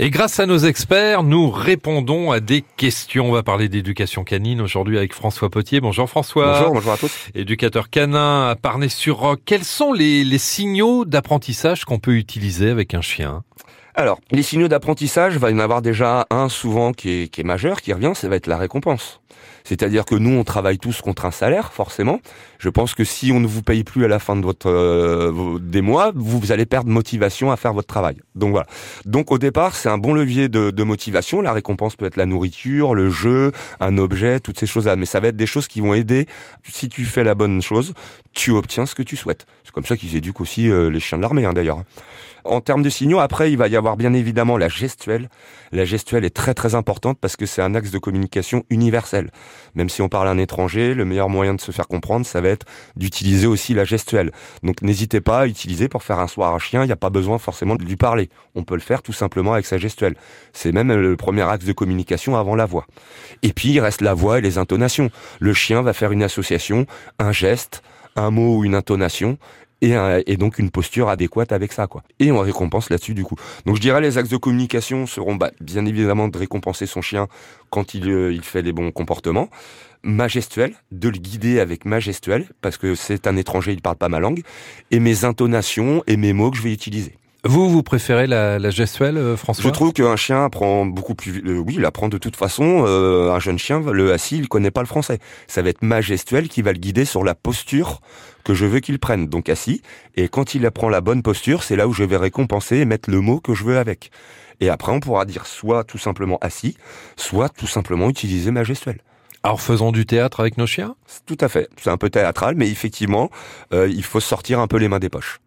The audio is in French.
Et grâce à nos experts, nous répondons à des questions. On va parler d'éducation canine aujourd'hui avec François Potier. Bonjour François. Bonjour, bonjour à tous. Éducateur canin à Parnay-sur-Roc. Quels sont les, les signaux d'apprentissage qu'on peut utiliser avec un chien? Alors, les signaux d'apprentissage, va y en avoir déjà un souvent qui est, qui est majeur, qui revient, ça va être la récompense. C'est-à-dire que nous, on travaille tous contre un salaire, forcément. Je pense que si on ne vous paye plus à la fin de votre euh, des mois, vous, vous allez perdre motivation à faire votre travail. Donc voilà. Donc au départ, c'est un bon levier de, de motivation. La récompense peut être la nourriture, le jeu, un objet, toutes ces choses-là. Mais ça va être des choses qui vont aider. Si tu fais la bonne chose, tu obtiens ce que tu souhaites. C'est comme ça qu'ils éduquent aussi euh, les chiens de l'armée, hein, d'ailleurs. En termes de signaux, après, il va y avoir bien évidemment la gestuelle. La gestuelle est très très importante parce que c'est un axe de communication universel. Même si on parle à un étranger, le meilleur moyen de se faire comprendre, ça va être d'utiliser aussi la gestuelle. Donc n'hésitez pas à utiliser pour faire un soir à chien, il n'y a pas besoin forcément de lui parler. On peut le faire tout simplement avec sa gestuelle. C'est même le premier axe de communication avant la voix. Et puis il reste la voix et les intonations. Le chien va faire une association, un geste, un mot ou une intonation et, un, et, donc une posture adéquate avec ça quoi. Et on récompense là-dessus du coup. Donc je dirais les axes de communication seront bah, bien évidemment de récompenser son chien quand il, euh, il fait les bons comportements, ma gestuelle, de le guider avec ma parce que c'est un étranger, il parle pas ma langue et mes intonations et mes mots que je vais utiliser. Vous, vous préférez la, la gestuelle, euh, François Je trouve qu'un chien apprend beaucoup plus... Euh, oui, il apprend de toute façon. Euh, un jeune chien, le assis, il connaît pas le français. Ça va être ma gestuelle qui va le guider sur la posture que je veux qu'il prenne, donc assis. Et quand il apprend la bonne posture, c'est là où je vais récompenser et mettre le mot que je veux avec. Et après, on pourra dire soit tout simplement assis, soit tout simplement utiliser ma gestuelle. Alors faisons du théâtre avec nos chiens? Tout à fait. C'est un peu théâtral, mais effectivement, euh, il faut sortir un peu les mains des poches.